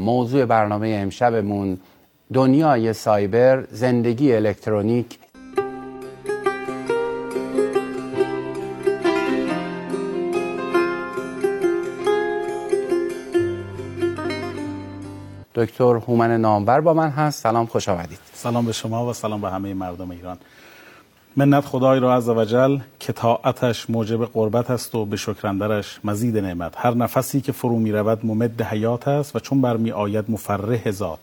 موضوع برنامه امشبمون دنیای سایبر زندگی الکترونیک. دکتر هومن نامور با من هست. سلام خوش آمدید. سلام به شما و سلام به همه مردم ایران. منت خدای را عز وجل که طاعتش موجب قربت است و به شکرندرش مزید نعمت. هر نفسی که فرو می رود ممد حیات است و چون برمی آید مفرح ذات.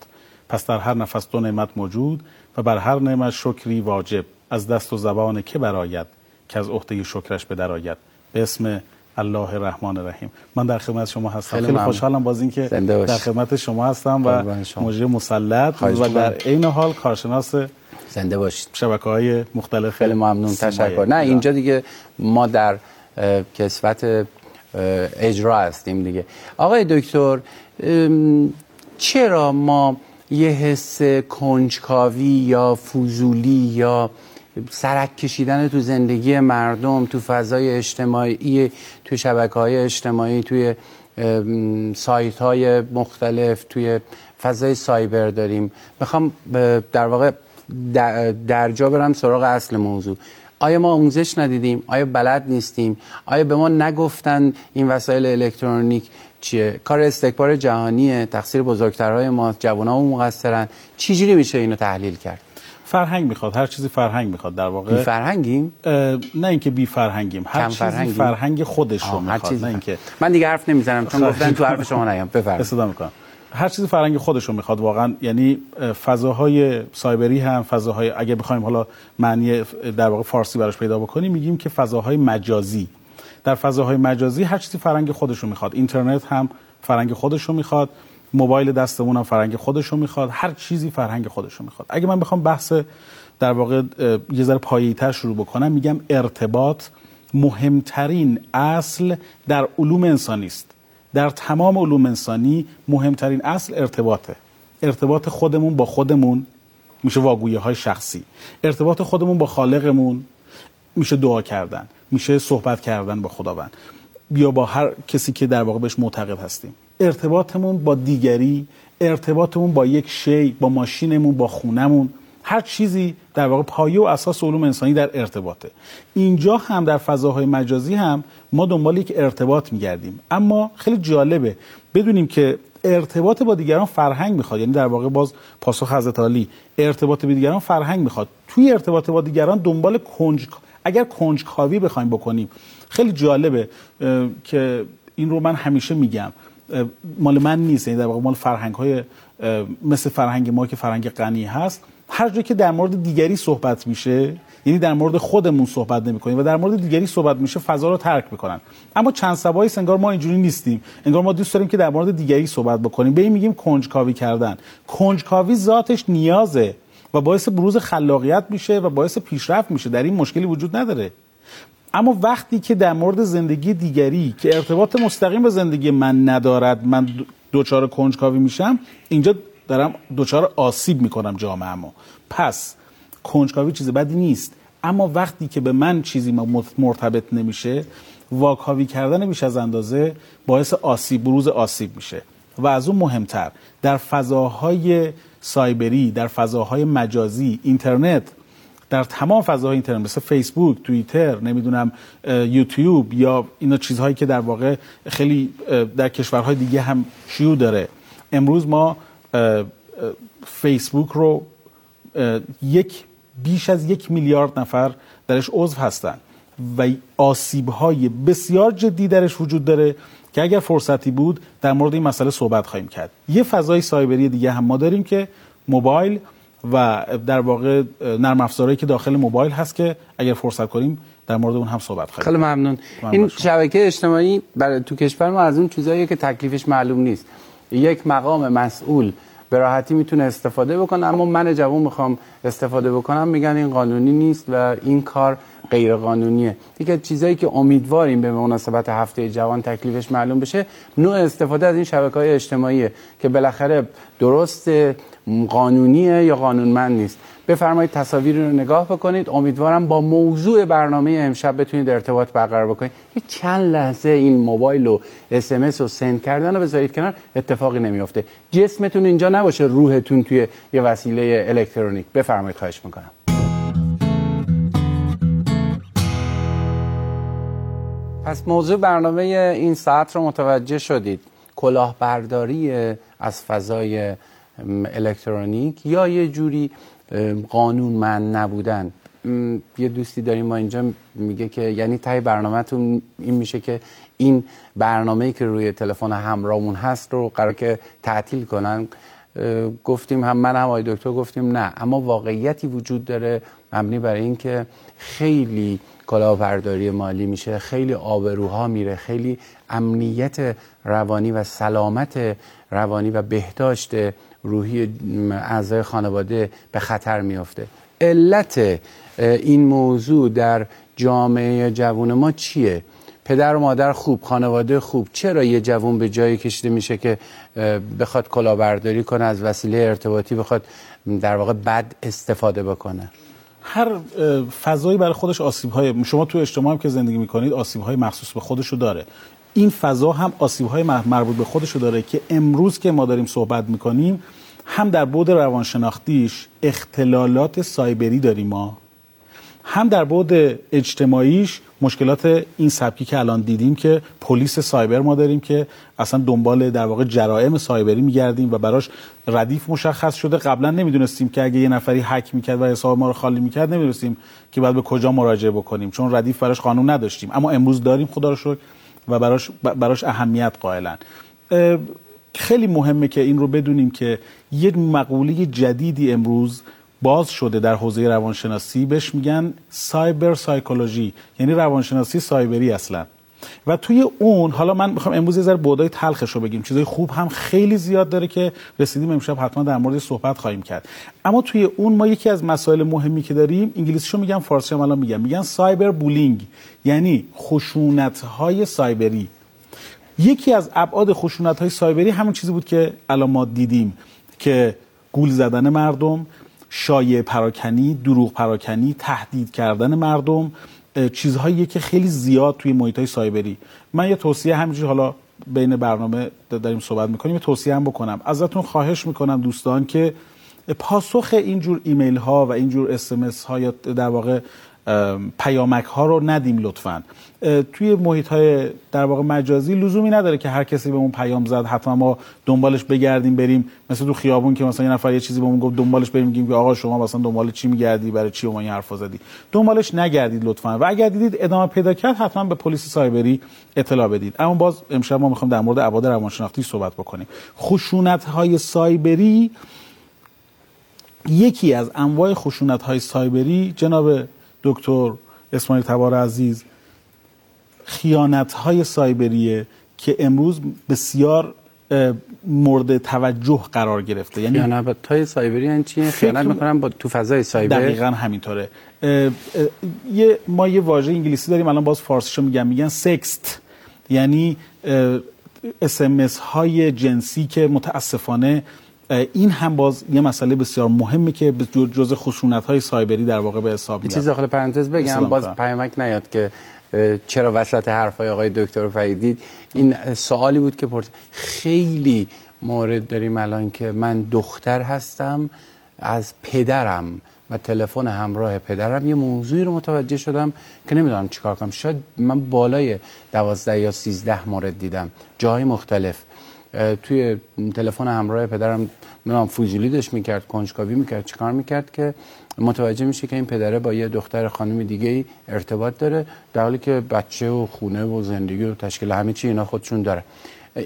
پس در هر نفس دو نعمت موجود و بر هر نعمت شکری واجب. از دست و زبان که براید که از عهده شکرش به درآید به اسم الله الرحمن الرحیم. من در خدمت شما هستم. خیلی, خوشحالم باز اینکه در خدمت شما هستم و مجری مسلط. و در عین حال کارشناس زنده باشید. شبکه های مختلف خیلی ممنون. تشکر. نه اینجا دیگه ما در کسوت اجرا هستیم دیگه. آقای دکتر چرا ما یه حس کنجکاوی یا فوزولی یا سرک کشیدن تو زندگی مردم تو فضای اجتماعی تو شبکه های اجتماعی توی سایت های مختلف توی فضای سایبر داریم. می‌خوام در واقع در جا برم سراغ اصل موضوع. آیا ما آموزش ندیدیم؟ آیا بلد نیستیم؟ آیا به ما نگفتن این وسایل الکترونیک چیه؟ کار استکبار جهانیه تقصیر بزرگترهای ما جوانامون مقصرن. چجوری میشه اینو تحلیل کرد؟ فرهنگ می‌خواد هر چیزی فرهنگ می‌خواد در واقع. بی فرهنگیم؟ نه اینکه بی فرهنگیم هر چیزی فرهنگیم؟ فرهنگ خودش رو می‌خواد نه اینکه من دیگه حرف نمی‌زنم چون گفتن تو حرف شما نیام. بفرمایید. استفاده می‌کنم. هر چیزی فرهنگ خودش رو می‌خواد واقعا. یعنی فضاهای سایبری هم فضاهای اگه بخوایم حالا معنی در واقع فارسی براش پیدا بکنیم میگیم که فضاهای مجازی. در فضاهای مجازی هر چیزی فرهنگ خودش رو می‌خواد. اینترنت هم فرهنگ خودش رو می‌خواد. موبایل دستمون هم فرهنگ خودش رو می‌خواد. هر چیزی فرهنگ خودش رو می‌خواد. اگه من بخوام بحث در واقع یه ذره پایه‌تر شروع بکنم میگم ارتباط مهمترین اصل در علوم انسانی است در تمام علوم انسانی مهمترین اصل ارتباطه. ارتباط خودمون با خودمون میشه واگویه های شخصی. ارتباط خودمون با خالقمون میشه دعا کردن. میشه صحبت کردن با خداوند. یا با هر کسی که در واقع بهش معتقد هستیم. ارتباطمون با دیگری ارتباطمون با یک شی با ماشینمون با خونمون هر چیزی در واقع پایه و اساس علوم انسانی در ارتباطه. اینجا هم در فضاهای مجازی هم ما دنبال یک ارتباط میگردیم. اما خیلی جالبه بدونیم که ارتباط با دیگران فرهنگ می‌خواد. یعنی در واقع باز پاسخ حضرت علی ارتباط با دیگران فرهنگ می‌خواد. توی ارتباط با دیگران دنبال کنج اگر کنجکاوی بخوایم بکنیم خیلی جالبه که این رو من همیشه میگم. مال من نیست. یعنی در واقع مال فرهنگ های مثل فرهنگ ما که فرهنگ غنی هست. هر جایی که در مورد دیگری صحبت میشه یعنی در مورد خودمون صحبت نمی‌کنیم و در مورد دیگری صحبت میشه فضا رو ترک می‌کنن. اما چند سبایی انگار ما اینجوری نیستیم. انگار ما دوست داریم که در مورد دیگری صحبت بکنیم. به این میگیم کنجکاوی کردن. کنجکاوی ذاتش نیازه و باعث بروز خلاقیت میشه و باعث پیشرفت میشه. در این مشکلی وجود نداره. اما وقتی که در مورد زندگی دیگری که ارتباط مستقیم به زندگی من ندارد من دوچار کنجکاوی میشم اینجا دارم دوچار آسیب می‌کنم جامعه پس کنجکاوی چیز بدی نیست. اما وقتی که به من چیزی مرتبط نمیشه واکاوی کردن بیش از اندازه باعث آسیب بروز آسیب میشه. و از اون مهمتر در فضاهای سایبری در فضاهای مجازی اینترنت در تمام فضاهای اینترنت مثل فیسبوک، توییتر، نمی‌دونم یوتیوب یا اینا چیزهایی که در واقع خیلی در کشورهای دیگه هم شیوع داره. امروز ما فیسبوک رو یک بیش از یک میلیارد نفر درش عضو هستن و آسیب های بسیار جدی درش وجود داره که اگر فرصتی بود در مورد این مسئله صحبت خواهیم کرد. یه فضای سایبری دیگه هم ما داریم که موبایل و در واقع نرم افزارهایی که داخل موبایل هست که اگر فرصت کنیم در مورد اون هم صحبت خواهیم خیلی ممنون. این شبکه اجتماعی برای تو کشور ما از اون چیزاییه که تکلیفش معلوم نیست. یک مقام مسئول به راحتی می‌تونه استفاده بکنه اما من جوون می‌خوام استفاده بکنم میگن این قانونی نیست و این کار غیر قانونیه از چیزایی که امیدواریم به مناسبت هفته جوان تکلیفش معلوم بشه نوع استفاده از این شبکه های اجتماعیه که بالاخره درست قانونیه یا قانونمند نیست. بفرمایید تصاویر رو نگاه بکنید. امیدوارم با موضوع برنامه امشب بتونید ارتباط برقرار بکنید. یه چند لحظه این موبایل و اس ام و سند کردن رو بذارید کنار اتفاقی نمیافته. جسمتون اینجا نباشه روحتون توی یه وسیله الکترونیک. بفرمایید خواهش می‌کنم. پس موضوع برنامه این ساعت رو متوجه شدید. کلاهبرداری از فضای الکترونیک یا یه جوری قانون من نبودن. یه دوستی داریم ما اینجا میگه که یعنی تای برنامهتون این میشه که این برنامه‌ای که روی تلفن همراهمون هست رو قرار که تعطیل کنن. گفتیم هم من هم آقای دکتر گفتیم نه. اما واقعیتی وجود داره مبنی برای اینکه خیلی کلاهبرداری مالی میشه خیلی آبروها میره خیلی امنیت روانی و سلامت روانی و بهداشت روحی اعضای خانواده به خطر میافته. علت این موضوع در جامعه جوون ما چیه؟ پدر و مادر خوب خانواده خوب چرا یه جوون به جایی کشیده میشه که بخواد کلاهبرداری کنه از وسیله ارتباطی بخواد در واقع بد استفاده بکنه؟ هر فضایی برای خودش آسیب های شما تو اجتماعی که زندگی می‌کنید آسیب های مخصوص به خودش رو داره. این فضا هم آسیب های مربوط به خودش رو داره که امروز که ما داریم صحبت می‌کنیم هم در بود روانشناختیش اختلالات سایبری داریم ما. هم در بود اجتماعیش مشکلات این سبکی که الان دیدیم که پلیس سایبر ما داریم که اصلا دنبال در واقع جرائم سایبری میگردیم و براش ردیف مشخص شده. قبلا نمی‌دونستیم که اگه یه نفری هک می‌کرد و حساب ما رو خالی می‌کرد نمی‌دونستیم که بعد به کجا مراجعه بکنیم چون ردیف براش قانون نداشتیم. اما امروز داریم خدا رو شکر و براش براش اهمیت قائلن. خیلی مهمه که این رو بدونیم که یک مقوله جدیدی امروز باز شده در حوزه روانشناسی بهش میگن سایبر سایکولوژی. یعنی روانشناسی سایبری اصلا. و توی اون حالا من می‌خوام امروز یه ذره بودای تلخش رو بگیم. چیزای خوب هم خیلی زیاد داره که رسیدیم امشب حتما در مورد صحبت خواهیم کرد. اما توی اون ما یکی از مسائل مهمی که داریم انگلیسیشو میگم فارسی هم الان میگم میگن سایبر بولینگ یعنی خشونت های سایبری. یکی از ابعاد خشونت های سایبری همون چیزی بود که الان ما دیدیم که گول زدن مردم شایع پراکنی دروغ پراکنی تهدید کردن مردم چیزهایی که خیلی زیاد توی محیط های سایبری. من یه توصیه همینجوری حالا بین برنامه داریم صحبت می‌کنیم یه توصیه هم بکنم. ازتون خواهش می‌کنم دوستان که پاسخ اینجور ایمیل ها و اینجور اسمس ها یا در واقع پیامک ها رو ندیم لطفا. توی محیط های در واقع مجازی لزومی نداره که هر کسی به اون پیام زد حتما ما دنبالش بگردیم بریم. مثل تو خیابون که مثلا یه نفر یه چیزی بهمون گفت دنبالش بریم میگیم که آقا شما مثلا دنبال چی میگردی؟ برای چی این حرفا زدی؟ دنبالش نگردید لطفا. و اگر دیدید ادامه پیدا کرد حتما به پلیس سایبری اطلاع بدید. اما باز امشب ما می‌خوام در مورد ابعاد روانشناختی صحبت بکنیم. خشونت های سایبری یکی از انواع خشونت های سایبری جناب دکتر اسماعیل تبار عزیز خیانت های سایبریه که امروز بسیار مورد توجه قرار گرفته. یعنی خیانت های سایبری یعنی چیه خیانت می‌کنن با تو فضای سایبر؟ دقیقا همینطوره. یه ما یه واژه انگلیسی داریم الان باز فارسیشو میگم. میگن سکست. یعنی اسمس های جنسی که متاسفانه این هم باز یه مسئله بسیار مهمه که جز خشونت های سایبری در واقع به حساب میاد. چیز داخل پرانتز بگم باز پیامک نیاد که چرا وسط حرفای آقای دکتر فریدی؟ این سوالی بود که پرس خیلی مورد داریم الان که من دختر هستم از پدرم و تلفن همراه پدرم یه موضوعی رو متوجه شدم که نمی‌دونم چیکار کنم. شاید من بالای دوازده یا سیزده مورد دیدم. جای مختلف. توی تلفن همراه پدرم نمی‌دونم فوزیلی داشت می‌کرد کنجکاوی می‌کرد چیکار می‌کرد که متوجه میشه که این پدره با یه دختر خانم دیگه ای ارتباط داره در حالی که بچه و خونه و زندگی و تشکیل همه چی اینا خودشون داره.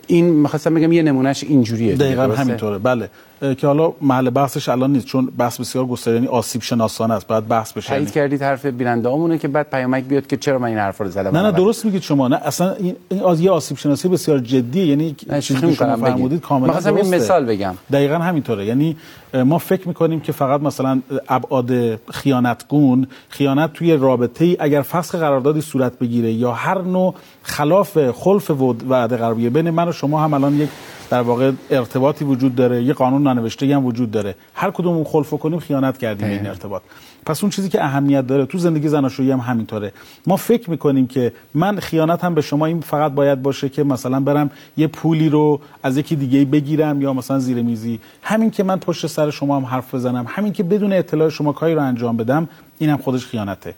این می‌خواستم بگم یه نمونهش اینجوریه دقیقا همینطوره. بله. که حالا محل بحثش الان نیست چون بحث بسیار گسترده یعنی آسیب شناسانه است باید بحث بشه تایید کردید حرف بیننده که بعد پیامک بیاد که چرا من این حرف رو زدم؟ نه نه درست میگید شما نه اصلا این این یه آسیب شناسی بسیار جدیه یعنی چیزی که شما فرمودید کاملا درسته. این مثال بگم. دقیقا همینطوره یعنی ما فکر می‌کنیم که فقط مثلا ابعاد خیانتگون خیانت توی رابطه ای اگر فسخ قراردادی صورت بگیره یا هر نوع خلاف خلف وعده قرار بگیره بین من و شما هم الان یک در واقع ارتباطی وجود داره یه قانون ننوشته هم وجود داره. هر کدوم اون خلف کنیم خیانت کردیم این ارتباط. پس اون چیزی که اهمیت داره تو زندگی زناشویی هم همینطوره. ما فکر می‌کنیم که من خیانت هم به شما این فقط باید باشه که مثلا برم یه پولی رو از یکی دیگه بگیرم یا مثلا زیر میزی همین که من پشت سر شما هم حرف بزنم همین که بدون اطلاع شما کاری رو انجام بدم اینم خودش خیانته.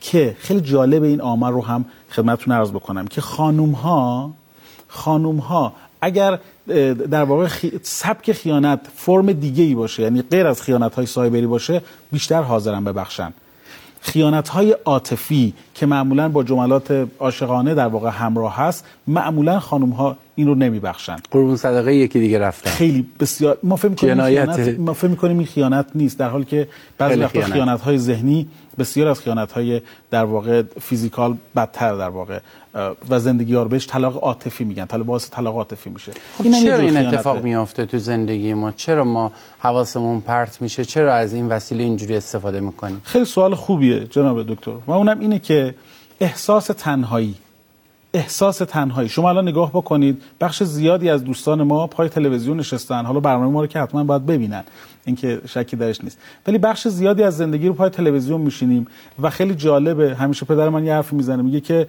که خیلی جالب این آمار رو هم خدمتتون عرض بکنم که خانوم ها خانوم ها اگر در واقع سبک خیانت فرم دیگه ای باشه یعنی غیر از خیانت های سایبری باشه بیشتر حاضرن ببخشن. خیانت های عاطفی که معمولا با جملات عاشقانه در واقع همراه هست معمولا خانم ها این رو نمیبخشن. قربون صدقه یکی دیگه رفتن. خیلی بسیار ما فکر می‌کنیم خیانت ما فکر می‌کنیم این خیانت نیست در حالی که بعضی وقتا خیانت. های ذهنی بسیار از خیانت های در واقع فیزیکال بدتر در واقع و زندگی ها رو بهش طلاق عاطفی میگن طلاق باعث طلاق عاطفی میشه. خب چرا این اتفاق میافته تو زندگی ما؟ چرا ما حواسمون پرت میشه؟ چرا از این وسیله اینجوری استفاده می‌کنیم؟ خیلی سوال خوبیه جناب دکتر و اونم اینه که احساس تنهایی. احساس تنهایی. شما الان نگاه بکنید بخش زیادی از دوستان ما پای تلویزیون نشستن. حالا برنامه ما رو که حتما باید ببینن. اینکه شکی درش نیست. ولی بخش زیادی از زندگی رو پای تلویزیون میشینیم و خیلی جالبه. همیشه پدر من یه حرف می‌زنه میگه که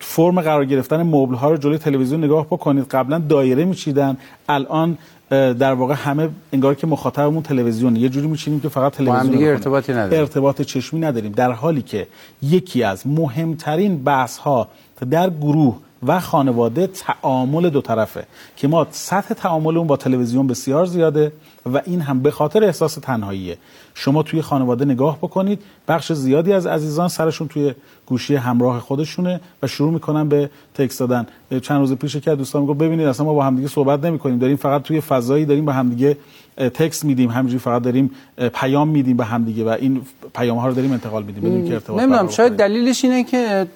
فرم قرار گرفتن مبل ها رو جلوی تلویزیون نگاه بکنید. قبلا دایره میچیدن. الان در واقع همه انگار که مخاطبمون تلویزیون یه جوری میچینیم که فقط تلویزیون دیگه ارتباطی نداریم. ارتباط چشمی نداریم. در حالی که یکی از مهمترین بحث ها در گروه و خانواده تعامل دو طرفه که ما سطح تعامل اون با تلویزیون بسیار زیاده. و این هم به خاطر احساس تنهاییه. شما توی خانواده نگاه بکنید بخش زیادی از عزیزان سرشون توی گوشی همراه خودشونه و شروع می‌کنن به تکست دادن. چند روز پیش که دوستان میگه ببینید اصلا ما با همدیگه صحبت نمی‌کنیم. داریم فقط توی فضایی داریم با همدیگه تکست میدیم. همینجوری فقط داریم پیام میدیم به همدیگه و این پیام ها رو داریم انتقال میدیم. بدون که ارتباط نمی‌دونم شاید دلیلش اینه که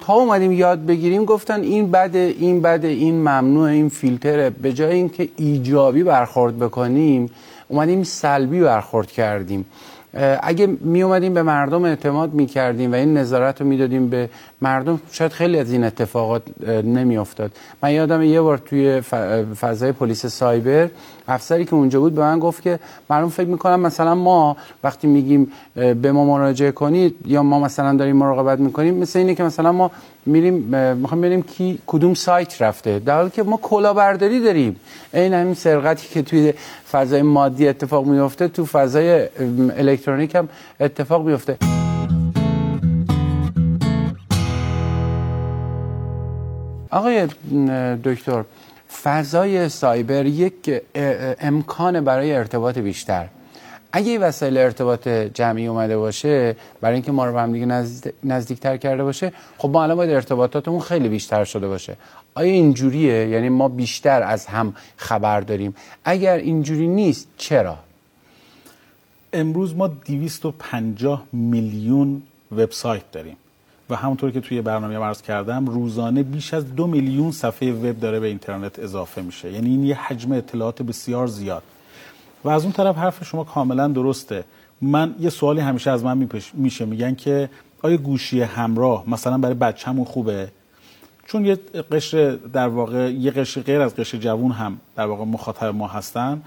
تا اومدیم یاد بگیریم گفتن این بده این بده این ممنوع این فیلتره. به جای اینکه ایجابی برخورد بکنیم اومدیم سلبی برخورد کردیم. اگه می اومدیم به مردم اعتماد می کردیم و این نظارت رو می‌دادیم به مردم شاید خیلی از این اتفاقات نمی افتاد من یادم یه بار توی فضای پلیس سایبر افسری که اونجا بود به من گفت که مردم فکر می‌کنم مثلا ما وقتی میگیم به ما مراجعه کنید یا ما مثلا داریم مراقبت می‌کنیم مثل اینه که مثلا ما میریم می‌خوام ببینیم کی کدوم سایت رفته. در حالی که ما کلاهبرداری داریم. این همین سرقتی که توی فضای مادی اتفاق میفته تو فضای الکترونیک هم اتفاق میفته آقای دکتر فضای سایبر یک امکان برای ارتباط بیشتر. اگه وسایل ارتباط جمعی اومده باشه برای اینکه ما رو به هم دیگه نزدیکتر کرده باشه خب ما الان باید ارتباطاتمون خیلی بیشتر شده باشه. آیا اینجوریه؟ یعنی ما بیشتر از هم خبر داریم. اگر اینجوری نیست چرا؟ امروز ما 250 میلیون وبسایت داریم. و همونطور که توی برنامه عرض کردم روزانه بیش از دو میلیون صفحه وب داره به اینترنت اضافه میشه. یعنی این یه حجم اطلاعات بسیار زیاد. و از اون طرف حرف شما کاملا درسته. من یه سوالی همیشه از من میشه. میگن که آیا گوشی همراه مثلا برای بچه‌مون خوبه؟ چون یه قشر در واقع یه قشر غیر از قشر جوون هم در واقع مخاطب ما هستن.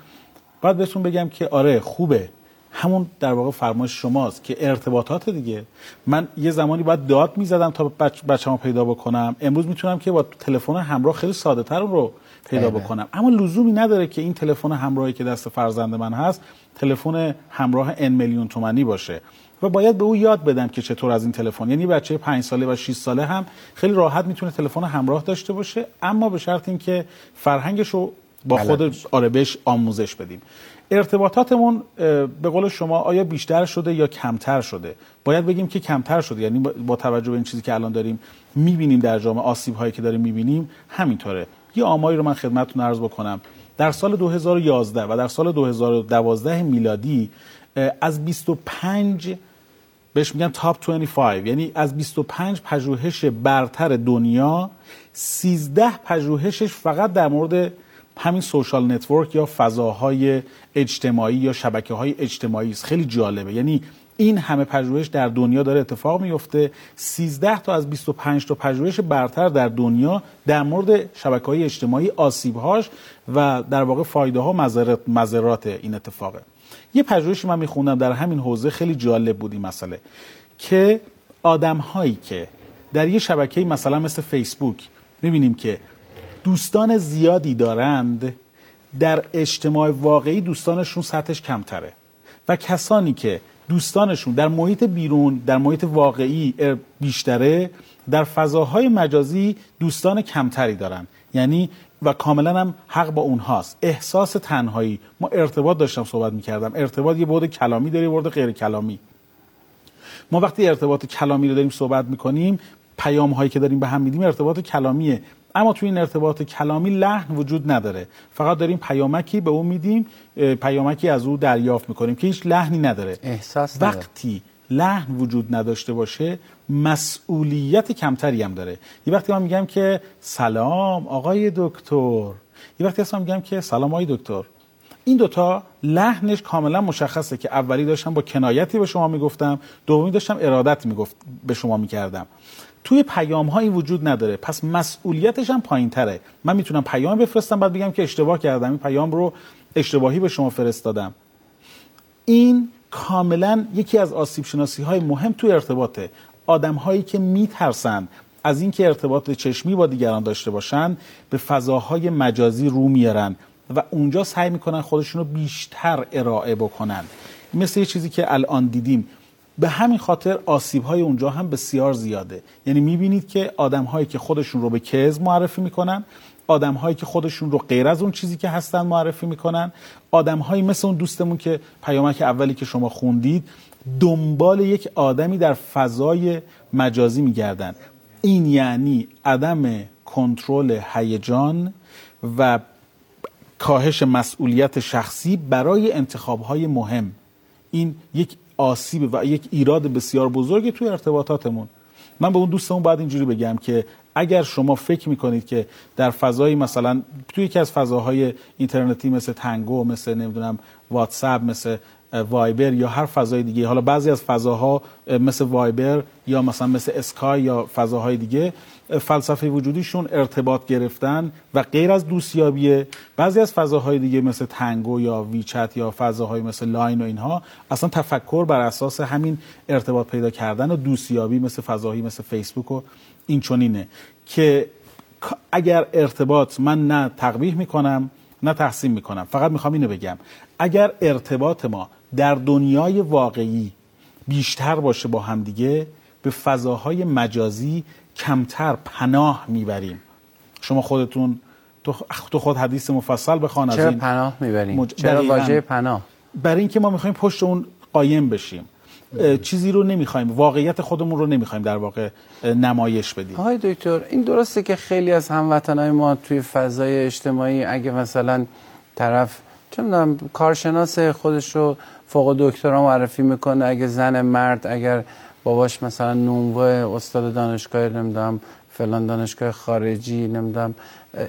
باید بهتون بگم که آره خوبه. همون در واقع فرمایش شماست که ارتباطات دیگه. من یه زمانی باید داد می‌زدم تا بچ بچه‌مو پیدا بکنم. امروز می‌تونم که با تلفن همراه خیلی ساده تر رو پیدا بکنم. اما لزومی نداره که این تلفن همراهی که دست فرزند من هست تلفن همراه ان میلیون تومانی باشه. و باید به او یاد بدم که چطور از این تلفن. یعنی بچه 5 ساله و 6 ساله هم خیلی راحت می‌تونه تلفن همراه داشته باشه اما به شرط اینکه فرهنگش رو با خود آره بهش آموزش بدیم. ارتباطاتمون به قول شما آیا بیشتر شده یا کمتر شده؟ باید بگیم که کمتر شده. یعنی با توجه به این چیزی که الان داریم می‌بینیم در جامعه آسیب هایی که داریم می‌بینیم همینطوره. یه آماری رو من خدمتتون عرض بکنم. در سال 2011 و در سال 2012 میلادی از 25 بهش میگن top 25 یعنی از 25 پژوهش برتر دنیا 13 پژوهشش فقط در مورد همین social network یا فضاهای اجتماعی یا شبکه های اجتماعی است. خیلی جالبه. یعنی این همه پژوهش در دنیا داره اتفاق میفته 13 تا از 25 تا پژوهش برتر در دنیا در مورد شبکه های اجتماعی آسیبهاش و در واقع فایده ها مذرات این اتفاقه. یه پژوهشی من میخوندم در همین حوزه خیلی جالب بود این مسئله که آدم هایی که در یه شبکه مثلا مثل فیسبوک می‌بینیم که دوستان زیادی دارند در اجتماع واقعی دوستانشون سطحش کمتره. و کسانی که دوستانشون در محیط بیرون در محیط واقعی بیشتره در فضاهای مجازی دوستان کمتری دارن. یعنی و کاملا هم حق با اونهاست. احساس تنهایی. ما ارتباط داشتم صحبت می‌کردم. ارتباط یه بود کلامی داره بود غیر کلامی. ما وقتی ارتباط کلامی رو داریم صحبت می‌کنیم پیام هایی که داریم به هم میدیم ارتباط کلامیه. اما توی این ارتباط کلامی لحن وجود نداره. فقط داریم پیامکی به اون میدیم پیامکی از او دریافت می‌کنیم که هیچ لحنی نداره. احساس وقتی لحن وجود نداشته باشه مسئولیت کمتری هم داره. یه وقتی من میگم که سلام آقای دکتر. یه وقتی اصلا میگم که سلام آقای دکتر. این دوتا لحنش کاملا مشخصه که اولی داشتم با کنایتی به شما می‌گفتم دومی داشتم ارادت می‌گفت به شما می‌کردم. توی پیام ها این وجود نداره. پس مسئولیتش هم پایین تره من می‌تونم پیام بفرستم بعد بگم که اشتباه کردم. این پیام رو اشتباهی به شما فرستادم. این کاملا یکی از آسیب شناسی های مهم توی ارتباطه. آدم هایی که میترسن از اینکه ارتباط چشمی با دیگران داشته باشن به فضاهای مجازی رو میارن و اونجا سعی می‌کنن خودشون رو بیشتر ارائه بکنن. مثل یه چیزی که الان دیدیم. به همین خاطر آسیب های اونجا هم بسیار زیاده. یعنی می‌بینید که آدم هایی که خودشون رو به کز معرفی می‌کنن آدم هایی که خودشون رو غیر از اون چیزی که هستن معرفی می‌کنن آدم هایی مثل اون دوستمون که پیامک اولی که شما خوندید دنبال یک آدمی در فضای مجازی میگردن. این یعنی عدم کنترل هیجان و کاهش مسئولیت شخصی برای انتخاب های مهم. این یک آسیب و یک ایراد بسیار بزرگی توی ارتباطاتمون. من به اون دوستمون باید اینجوری بگم که اگر شما فکر می‌کنید که در فضایی مثلا توی یکی از فضاهای اینترنتی مثل تنگو مثل نمی‌دونم واتساپ مثل وایبر یا هر فضای دیگه حالا بعضی از فضاها مثل وایبر یا مثلا مثل اسکایپ یا فضاهای دیگه فلسفه وجودیشون ارتباط گرفتن و غیر از دوستیابیه بعضی از فضاهای دیگه مثل تنگو یا ویچت یا فضاهای مثل لاین و اینها اصلا تفکر بر اساس همین ارتباط پیدا کردن و دوستیابی مثل فضاهایی مثل فیسبوک و این چونینه که اگر ارتباط من نه تقبیح می‌کنم نه تحسین می‌کنم. فقط می‌خوام اینو بگم. اگر ارتباط ما در دنیای واقعی بیشتر باشه با همدیگه به فضاهای مجازی کمتر پناه می‌بریم. شما خودتون تو خود حدیث مفصل بخوان چرا پناه می‌بریم؟ مج... چرا واژه پناه؟ برای اینکه ما می‌خوایم پشت اون قایم بشیم. چیزی رو نمی‌خوایم واقعیت خودمون رو نمی‌خوایم در واقع نمایش بدیم. آقای دکتر این درسته که خیلی از هموطنای ما توی فضای اجتماعی اگه مثلا طرف چه می‌دونم کارشناس خودش رو فوق دکترا معرفی می‌کنه اگه زن مرد اگر باباش مثلا نونوه استاد دانشگاه نمی‌دونم فلان دانشگاه خارجی نمی‌دونم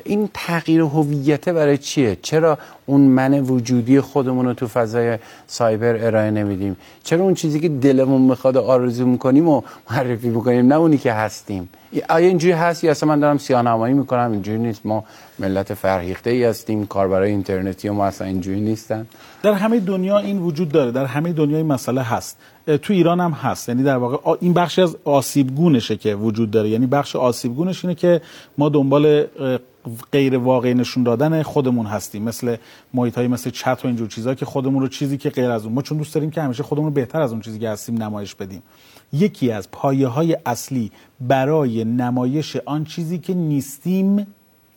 این تغییر هویت برای چیه؟ چرا اون من وجودی خودمون رو تو فضای سایبر ارائه نمیدیم؟ چرا اون چیزی که دلمون می‌خواد آرزو می‌کنیم و معرفی می‌کنیم نه اونی که هستیم؟ آیا اینجوری هست یا اصلا من دارم سیانمایی می‌کنم؟ اینجوری نیست. ما ملت فرهیخته ای هستیم کاربرای اینترنتی و ما اصلا اینجوری نیستن. در همه دنیا این وجود داره. در همه دنیا این مسئله هست. تو ایران هم هست. یعنی در واقع این بخش از آسیبگونشه که وجود داره. یعنی بخش آسیبگونش اینه که ما دنبال غیر واقعی نشون دادن خودمون هستیم. مثل محیط های مثل چت و اینجور چیزها که خودمون رو چیزی که غیر از اون ما چون دوست داریم که همیشه خودمون رو بهتر از اون چیزی که هستیم نمایش بدیم. یکی از پایه های اصلی برای نمایش آن چیزی که نیستیم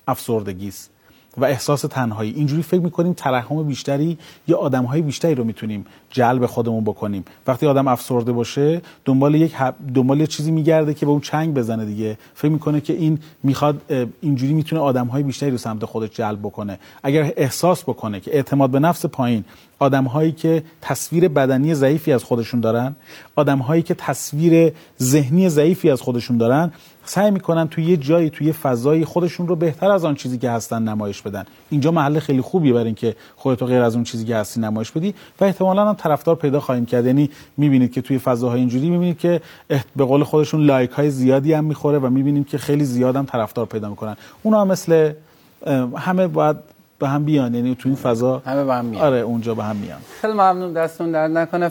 افسردگی است و احساس تنهایی. اینجوری فکر می‌کنیم ترحم بیشتری یا آدم های بیشتری رو می‌تونیم جلب خودمون بکنیم. وقتی آدم افسرده باشه دنبال یک دنبال یه چیزی میگرده که به اون چنگ بزنه دیگه. فکر می‌کنه که این می‌خواد اینجوری می‌تونه آدم های بیشتری رو سمت خودش جلب بکنه. اگر احساس بکنه که اعتماد به نفس پایین آدم هایی که تصویر بدنی ضعیفی از خودشون دارن آدم هایی که تصویر ذهنی ضعیفی از خودشون دارن سعی می‌کنن توی یه جایی توی فضای خودشون رو بهتر از آن چیزی که هستن نمایش بدن. اینجا محل خیلی خوبیه برای اینکه خودتو غیر از اون چیزی که هستی نمایش بدی و احتمالا هم طرفدار پیدا خواهیم کرد. یعنی می‌بینید که توی فضاهای اینجوری می‌بینید که به قول خودشون لایک های زیادی هم می‌خوره و می‌بینیم که خیلی زیاد هم طرفدار پیدا می‌کنن. اونا مثل همه باید به هم بیان. یعنی تو این فضا همه به هم میان آره اونجا به هم میان خیلی ممنون دستون در نکنه.